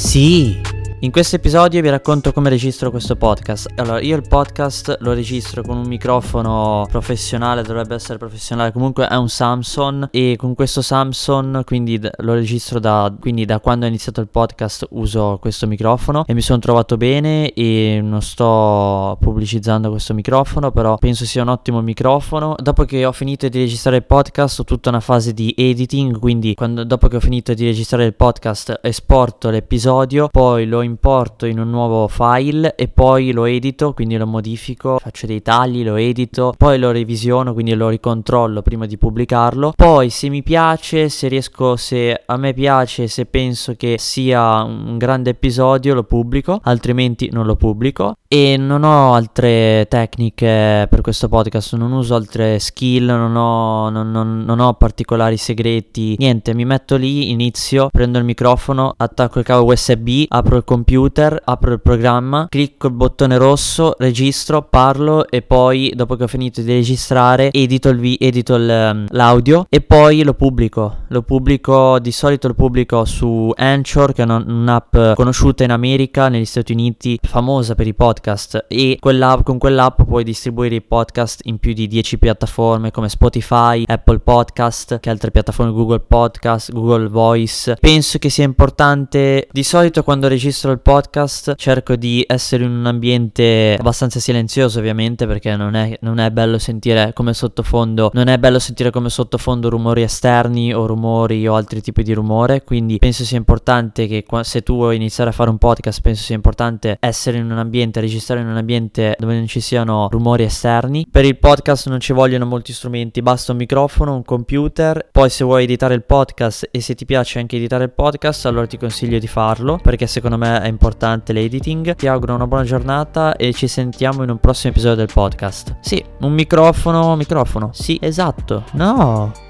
Sì. In questo episodio vi racconto come registro questo podcast. Allora, io il podcast lo registro con un microfono professionale, dovrebbe essere professionale, comunque è un Samsung e con questo Samsung, quindi lo registro da, quindi da quando ho iniziato il podcast uso questo microfono e mi sono trovato bene e non sto pubblicizzando questo microfono, però penso sia un ottimo microfono. Dopo che ho finito di registrare il podcast ho tutta una fase di editing, quindi quando, dopo che ho finito di registrare il podcast esporto l'episodio, poi lo importo in un nuovo file e poi lo edito, quindi lo modifico, faccio dei tagli, lo edito, poi lo revisiono, quindi lo ricontrollo prima di pubblicarlo. Poi se mi piace, se riesco, se a me piace, se penso che sia un grande episodio, lo pubblico, altrimenti non lo pubblico. E non ho altre tecniche per questo podcast, non uso altre skill, non ho, non, non, non ho particolari segreti, niente, mi metto lì, inizio, prendo il microfono, attacco il cavo USB, apro il computer, apro il programma, clicco il bottone rosso, registro, parlo e poi dopo che ho finito di registrare edito, il vi- edito il, ehm, l'audio e poi lo pubblico. Lo pubblico, di solito lo pubblico su Anchor, che è un'app conosciuta in America, negli Stati Uniti, famosa per i podcast e quell'app, con quell'app puoi distribuire i podcast in più di 10 piattaforme come Spotify, Apple Podcast, che altre piattaforme Google Podcast, Google Voice. Penso che sia importante, di solito quando registro il podcast cerco di essere in un ambiente abbastanza silenzioso ovviamente perché non è, non è bello sentire come sottofondo, non è bello sentire come sottofondo rumori esterni o rumori o altri tipi di rumore, quindi penso sia importante che se tu vuoi iniziare a fare un podcast penso sia importante essere in un ambiente registrare in un ambiente dove non ci siano rumori esterni. Per il podcast non ci vogliono molti strumenti, basta un microfono, un computer. Poi se vuoi editare il podcast e se ti piace anche editare il podcast, allora ti consiglio di farlo perché secondo me è importante l'editing. Ti auguro una buona giornata e ci sentiamo in un prossimo episodio del podcast. Sì, un microfono, microfono. Sì, esatto. No.